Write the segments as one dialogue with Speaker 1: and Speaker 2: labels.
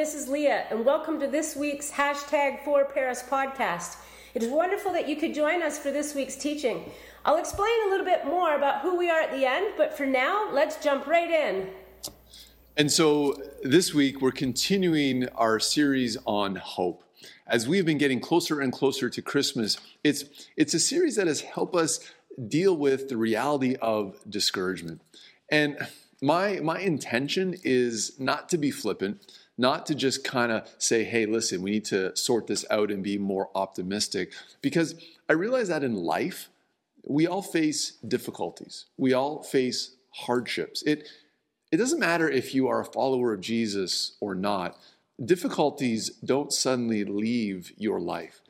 Speaker 1: this is Leah, and welcome to this week's hashtag for Paris podcast. It is wonderful that you could join us for this week's teaching. I'll explain a little bit more about who we are at the end, but for now, let's jump right in.
Speaker 2: And so this week, we're continuing our series on hope. As we've been getting closer and closer to Christmas, it's, it's a series that has helped us deal with the reality of discouragement. And my my intention is not to be flippant, not to just kind of say, "Hey, listen, we need to sort this out and be more optimistic," because I realize that in life, we all face difficulties. We all face hardships. It it doesn't matter if you are a follower of Jesus or not. Difficulties don't suddenly leave your life.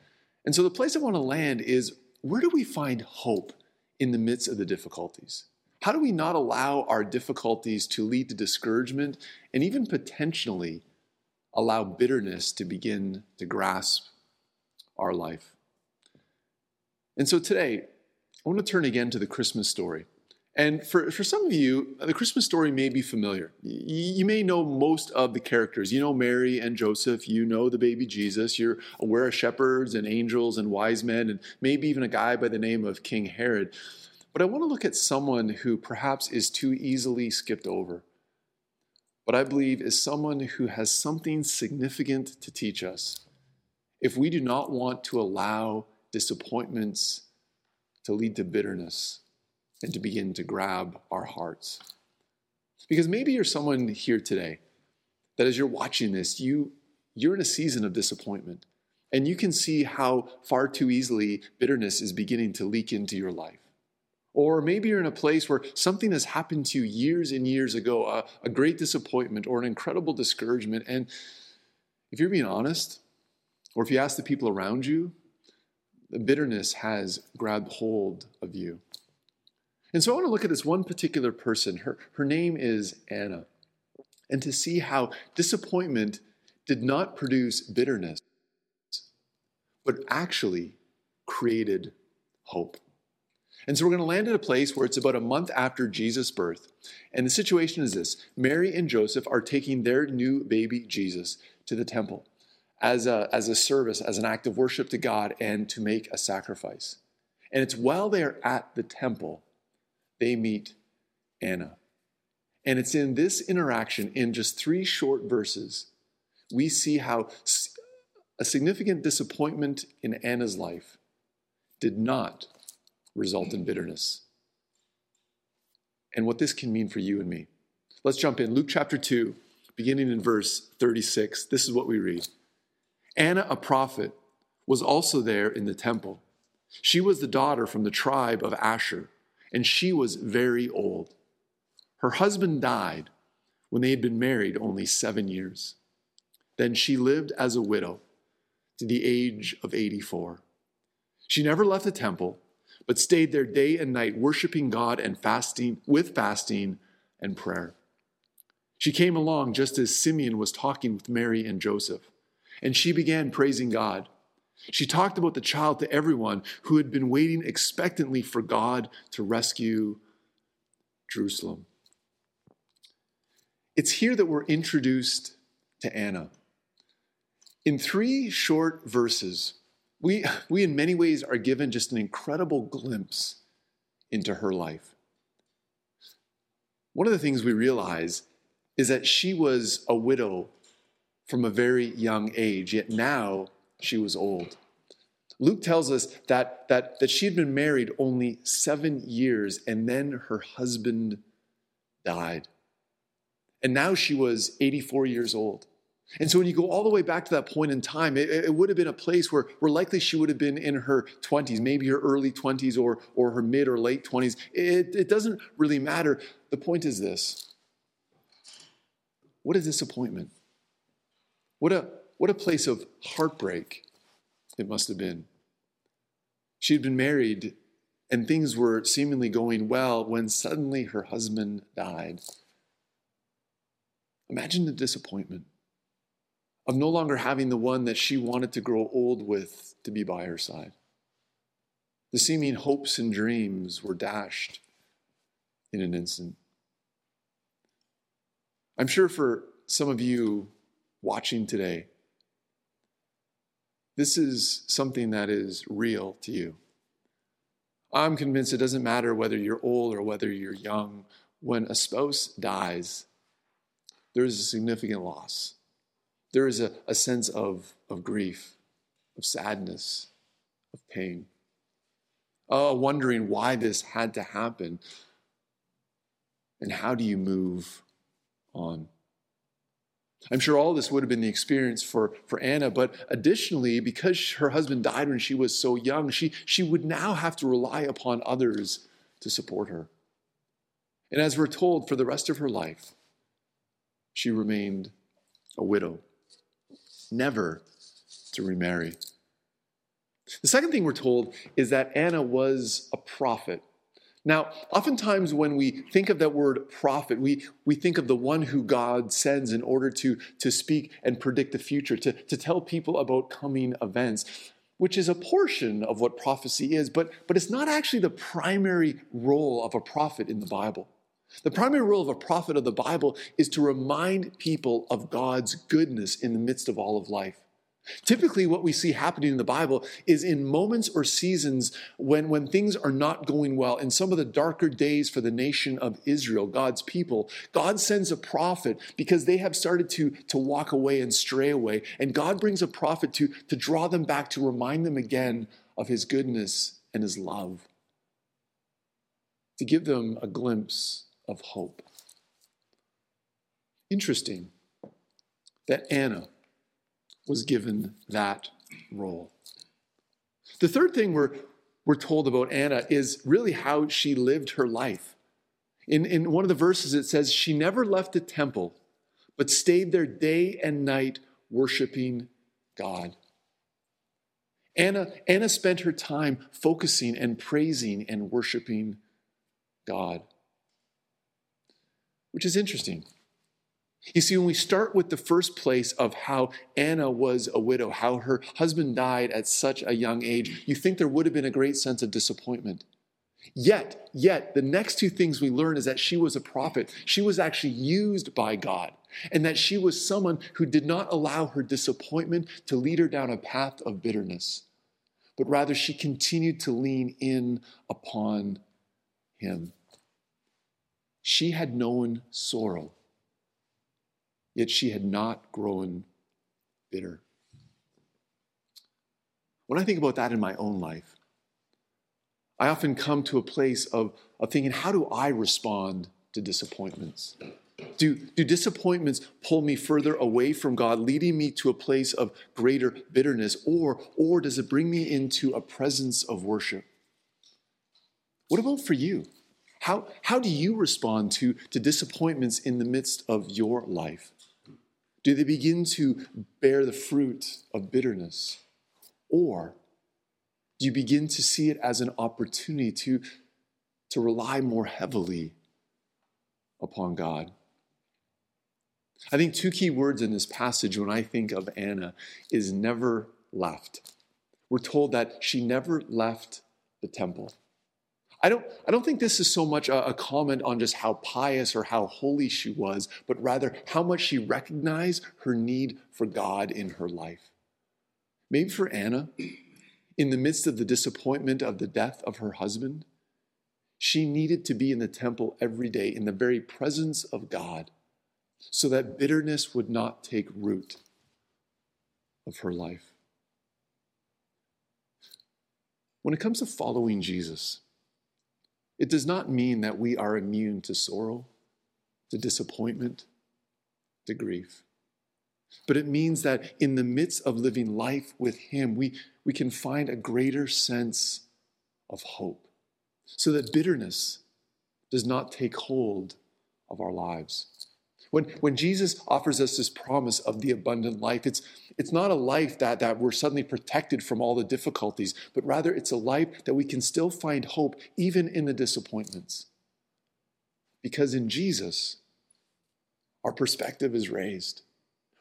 Speaker 2: And so the place I want to land is where do we find hope in the midst of the difficulties? How do we not allow our difficulties to lead to discouragement and even potentially allow bitterness to begin to grasp our life? And so today, I want to turn again to the Christmas story. And for, for some of you, the Christmas story may be familiar. You may know most of the characters. You know Mary and Joseph. You know the baby Jesus. You're aware of shepherds and angels and wise men, and maybe even a guy by the name of King Herod. But I want to look at someone who perhaps is too easily skipped over, but I believe is someone who has something significant to teach us if we do not want to allow disappointments to lead to bitterness and to begin to grab our hearts. Because maybe you're someone here today that as you're watching this, you, you're in a season of disappointment. And you can see how far too easily bitterness is beginning to leak into your life. Or maybe you're in a place where something has happened to you years and years ago, a, a great disappointment or an incredible discouragement. And if you're being honest, or if you ask the people around you, the bitterness has grabbed hold of you. And so I want to look at this one particular person. Her, her name is Anna. And to see how disappointment did not produce bitterness, but actually created hope. And so we're going to land at a place where it's about a month after Jesus' birth. And the situation is this Mary and Joseph are taking their new baby Jesus to the temple as a, as a service, as an act of worship to God, and to make a sacrifice. And it's while they are at the temple, they meet Anna. And it's in this interaction, in just three short verses, we see how a significant disappointment in Anna's life did not result in bitterness. And what this can mean for you and me. Let's jump in. Luke chapter 2, beginning in verse 36. This is what we read Anna, a prophet, was also there in the temple. She was the daughter from the tribe of Asher, and she was very old. Her husband died when they had been married only seven years. Then she lived as a widow to the age of 84. She never left the temple but stayed there day and night, worshiping God and fasting with fasting and prayer. She came along just as Simeon was talking with Mary and Joseph, and she began praising God. She talked about the child to everyone who had been waiting expectantly for God to rescue Jerusalem. It's here that we're introduced to Anna. In three short verses, we, we, in many ways, are given just an incredible glimpse into her life. One of the things we realize is that she was a widow from a very young age, yet now she was old. Luke tells us that, that, that she had been married only seven years and then her husband died. And now she was 84 years old. And so when you go all the way back to that point in time, it, it, would have been a place where, where likely she would have been in her 20s, maybe her early 20s or, or her mid or late 20s. It, it doesn't really matter. The point is this what a disappointment. What a, what a place of heartbreak it must have been. She had been married and things were seemingly going well when suddenly her husband died. Imagine the disappointment of no longer having the one that she wanted to grow old with to be by her side. The seeming hopes and dreams were dashed in an instant. I'm sure for some of you, watching today, this is something that is real to you. I'm convinced it doesn't matter whether you're old or whether you're young. When a spouse dies, there is a significant loss. There is a, a sense of, of grief, of sadness, of pain. Oh, wondering why this had to happen. And how do you move on? I'm sure all this would have been the experience for, for Anna, but additionally, because her husband died when she was so young, she, she would now have to rely upon others to support her. And as we're told, for the rest of her life, she remained a widow, never to remarry. The second thing we're told is that Anna was a prophet. Now, oftentimes when we think of that word prophet, we, we think of the one who God sends in order to, to speak and predict the future, to, to tell people about coming events, which is a portion of what prophecy is, but, but it's not actually the primary role of a prophet in the Bible. The primary role of a prophet of the Bible is to remind people of God's goodness in the midst of all of life. Typically, what we see happening in the Bible is in moments or seasons when, when things are not going well, in some of the darker days for the nation of Israel, God's people, God sends a prophet because they have started to, to walk away and stray away. And God brings a prophet to, to draw them back, to remind them again of his goodness and his love, to give them a glimpse of hope. Interesting that Anna was given that role. The third thing we're, we're told about Anna is really how she lived her life. In, in one of the verses, it says, She never left the temple, but stayed there day and night worshiping God. Anna, Anna spent her time focusing and praising and worshiping God, which is interesting you see, when we start with the first place of how Anna was a widow, how her husband died at such a young age, you think there would have been a great sense of disappointment. Yet, yet, the next two things we learn is that she was a prophet. She was actually used by God, and that she was someone who did not allow her disappointment to lead her down a path of bitterness, but rather she continued to lean in upon him. She had known sorrow yet she had not grown bitter. When I think about that in my own life, I often come to a place of, of thinking, how do I respond to disappointments? Do, do disappointments pull me further away from God, leading me to a place of greater bitterness, or, or does it bring me into a presence of worship? What about for you? How, how do you respond to, to disappointments in the midst of your life? Do they begin to bear the fruit of bitterness? Or do you begin to see it as an opportunity to, to rely more heavily upon God? I think two key words in this passage when I think of Anna is never left. We're told that she never left the temple. I don't, I don't think this is so much a, a, comment on just how pious or how holy she was, but rather how much she recognized her need for God in her life. Maybe for Anna, in the midst of the disappointment of the death of her husband, she needed to be in the temple every day in the very presence of God so that bitterness would not take root of her life. When it comes to following Jesus, it does not mean that we are immune to sorrow, to disappointment, to grief. But it means that in the midst of living life with Him, we, we can find a greater sense of hope so that bitterness does not take hold of our lives. When, when Jesus offers us this promise of the abundant life, it's, it's not a life that, that we're suddenly protected from all the difficulties, but rather it's a life that we can still find hope even in the disappointments. Because in Jesus, our perspective is raised.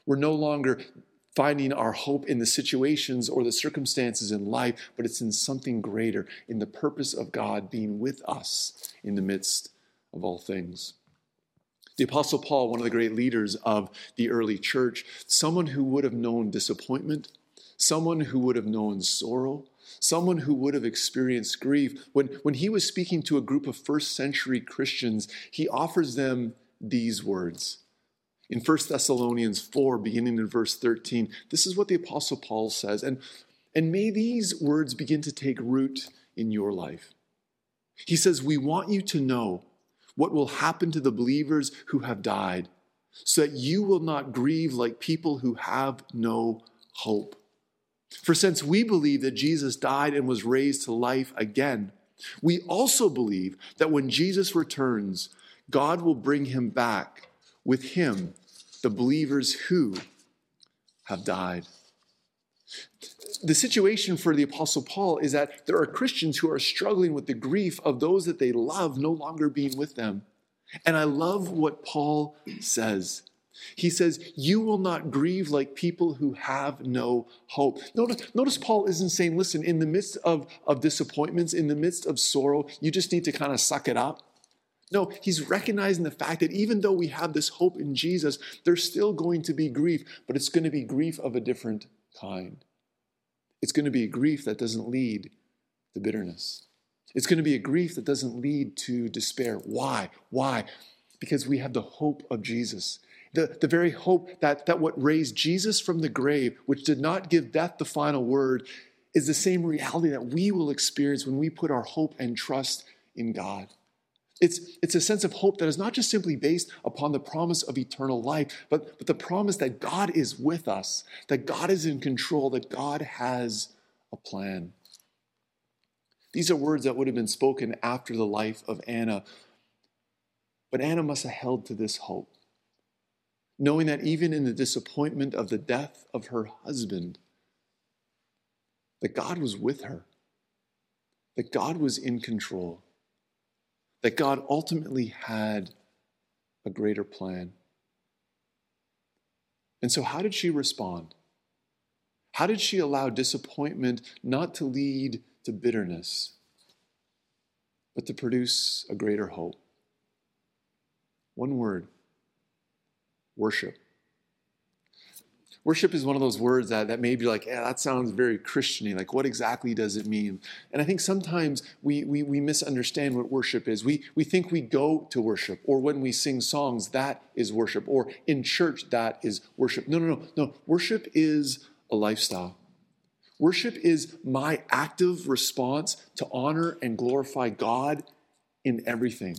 Speaker 2: We're no longer finding our hope in the situations or the circumstances in life, but it's in something greater, in the purpose of God being with us in the midst of all things. The Apostle Paul, one of the great leaders of the early church, someone who would have known disappointment, someone who would have known sorrow, someone who would have experienced grief. When, when he was speaking to a group of first century Christians, he offers them these words. In 1 Thessalonians 4, beginning in verse 13, this is what the Apostle Paul says. And, and may these words begin to take root in your life. He says, We want you to know what will happen to the believers who have died, so that you will not grieve like people who have no hope. For since we believe that Jesus died and was raised to life again, we also believe that when Jesus returns, God will bring him back with him, the believers who have died. The situation for the Apostle Paul is that there are Christians who are struggling with the grief of those that they love no longer being with them. And I love what Paul says. He says, You will not grieve like people who have no hope. Notice, notice Paul isn't saying, Listen, in the midst of, of disappointments, in the midst of sorrow, you just need to kind of suck it up. No, he's recognizing the fact that even though we have this hope in Jesus, there's still going to be grief, but it's going to be grief of a different kind. It's going to be a grief that doesn't lead to bitterness. It's going to be a grief that doesn't lead to despair. Why? Why? Because we have the hope of Jesus. The, the very hope that, that what raised Jesus from the grave, which did not give death the final word, is the same reality that we will experience when we put our hope and trust in God. It's, it's a sense of hope that is not just simply based upon the promise of eternal life, but, but the promise that God is with us, that God is in control, that God has a plan. These are words that would have been spoken after the life of Anna. But Anna must have held to this hope, knowing that even in the disappointment of the death of her husband, that God was with her, that God was in control that God ultimately had a greater plan. And so, how did she respond? How did she allow disappointment not to lead to bitterness, but to produce a greater hope? One word worship. Worship is one of those words that, that may be like, yeah, that sounds very Christiany. Like, what exactly does it mean? And I think sometimes we, we, we misunderstand what worship is. We, we think we go to worship, or when we sing songs, that is worship, or in church, that is worship. No, no, no, no. Worship is a lifestyle. Worship is my active response to honor and glorify God in everything.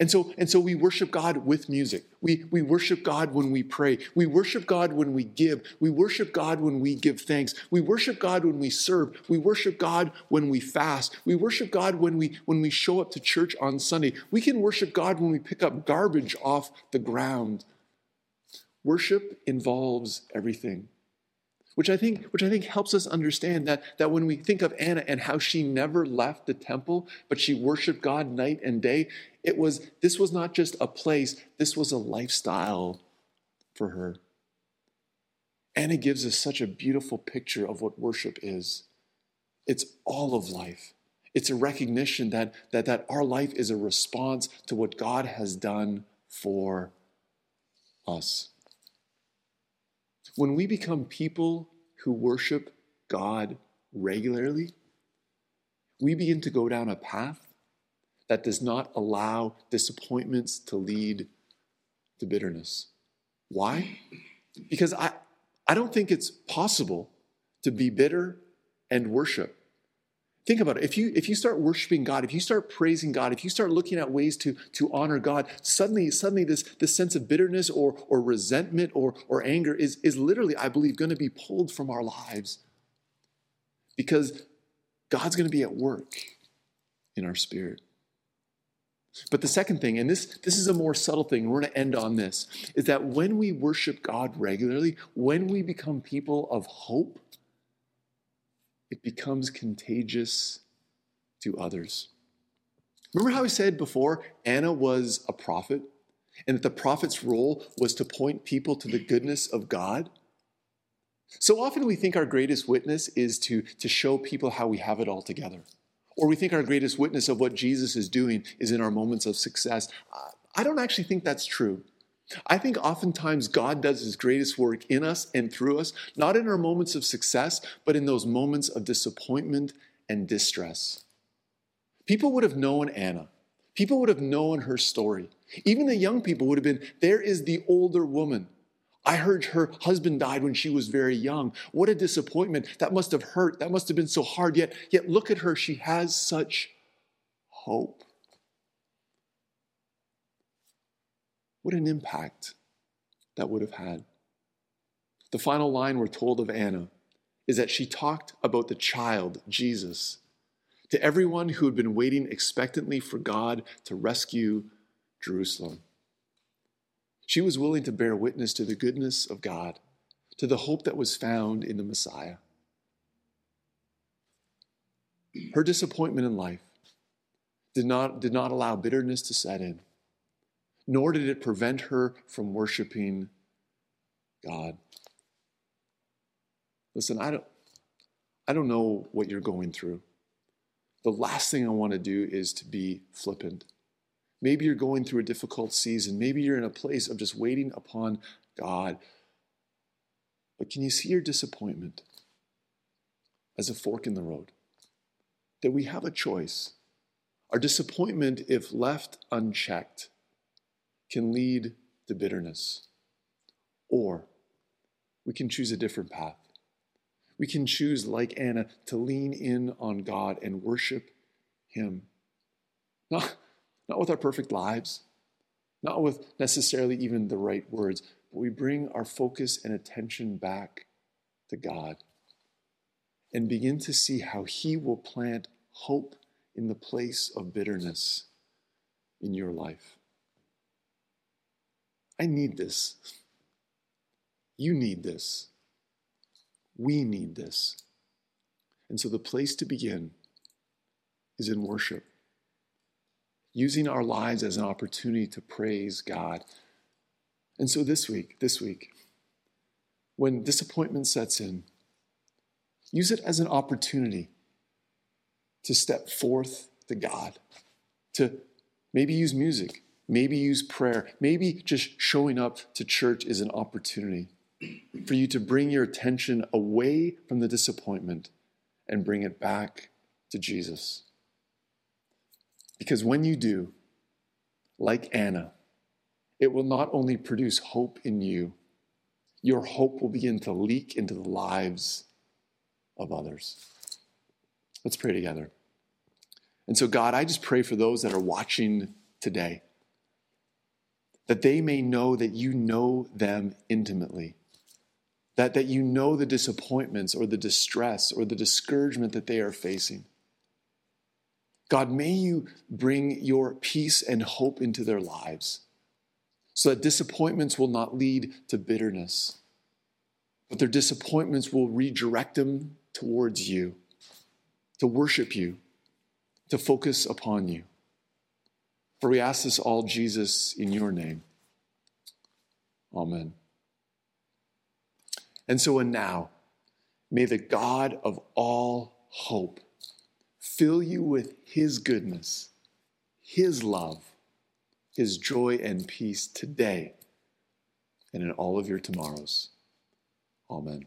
Speaker 2: And so, and so we worship God with music. We, we worship God when we pray. We worship God when we give. We worship God when we give thanks. We worship God when we serve. We worship God when we fast. We worship God when we, when we show up to church on Sunday. We can worship God when we pick up garbage off the ground. Worship involves everything which I think, which I think helps us understand that, that when we think of Anna and how she never left the temple, but she worshiped God night and day, it was this was not just a place, this was a lifestyle for her. Anna gives us such a beautiful picture of what worship is. It's all of life. It's a recognition that, that, that our life is a response to what God has done for us. When we become people who worship God regularly, we begin to go down a path that does not allow disappointments to lead to bitterness. Why? Because I, I don't think it's possible to be bitter and worship. Think about it. If you if you start worshiping God, if you start praising God, if you start looking at ways to, to honor God, suddenly, suddenly this, this sense of bitterness or, or resentment or, or anger is, is literally, I believe, going to be pulled from our lives. Because God's going to be at work in our spirit. But the second thing, and this, this is a more subtle thing, we're going to end on this, is that when we worship God regularly, when we become people of hope, it becomes contagious to others. Remember how I said before Anna was a prophet and that the prophet's role was to point people to the goodness of God? So often we think our greatest witness is to, to show people how we have it all together. Or we think our greatest witness of what Jesus is doing is in our moments of success. I don't actually think that's true. I think oftentimes God does his greatest work in us and through us, not in our moments of success, but in those moments of disappointment and distress. People would have known Anna. People would have known her story. Even the young people would have been there is the older woman. I heard her husband died when she was very young. What a disappointment. That must have hurt. That must have been so hard. Yet, yet look at her. She has such hope. What an impact that would have had. The final line we're told of Anna is that she talked about the child, Jesus, to everyone who had been waiting expectantly for God to rescue Jerusalem. She was willing to bear witness to the goodness of God, to the hope that was found in the Messiah. Her disappointment in life did not, did not allow bitterness to set in nor did it prevent her from worshiping God. Listen, I don't, I don't know what you're going through. The last thing I want to do is to be flippant. Maybe you're going through a difficult season. Maybe you're in a place of just waiting upon God. But can you see your disappointment as a fork in the road? That we have a choice. Our disappointment, if left unchecked, can lead to bitterness. Or we can choose a different path. We can choose, like Anna, to lean in on God and worship Him. Not, not with our perfect lives, not with necessarily even the right words, but we bring our focus and attention back to God and begin to see how He will plant hope in the place of bitterness in your life. I need this. You need this. We need this. And so the place to begin is in worship, using our lives as an opportunity to praise God. And so this week, this week, when disappointment sets in, use it as an opportunity to step forth to God, to maybe use music, Maybe use prayer. Maybe just showing up to church is an opportunity for you to bring your attention away from the disappointment and bring it back to Jesus. Because when you do, like Anna, it will not only produce hope in you, your hope will begin to leak into the lives of others. Let's pray together. And so, God, I just pray for those that are watching today that they may know that you know them intimately. That, that you know the disappointments or the distress or the discouragement that they are facing. God, may you bring your peace and hope into their lives so that disappointments will not lead to bitterness, but their disappointments will redirect them towards you, to worship you, to focus upon you. For we ask this all, Jesus, in your name. Amen. And so, and now, may the God of all hope fill you with his goodness, his love, his joy and peace today and in all of your tomorrows. Amen.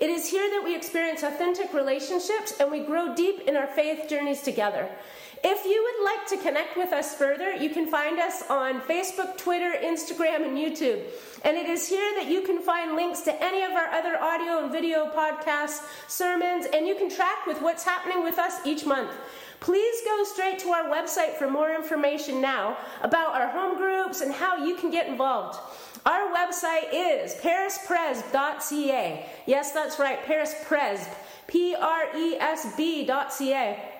Speaker 1: It is here that we experience authentic relationships and we grow deep in our faith journeys together. If you would like to connect with us further, you can find us on Facebook, Twitter, Instagram, and YouTube. And it is here that you can find links to any of our other audio and video podcasts, sermons, and you can track with what's happening with us each month. Please go straight to our website for more information now about our home groups and how you can get involved. Our website is parispresb.ca. Yes, that's right, parispresb, P R E S B.ca.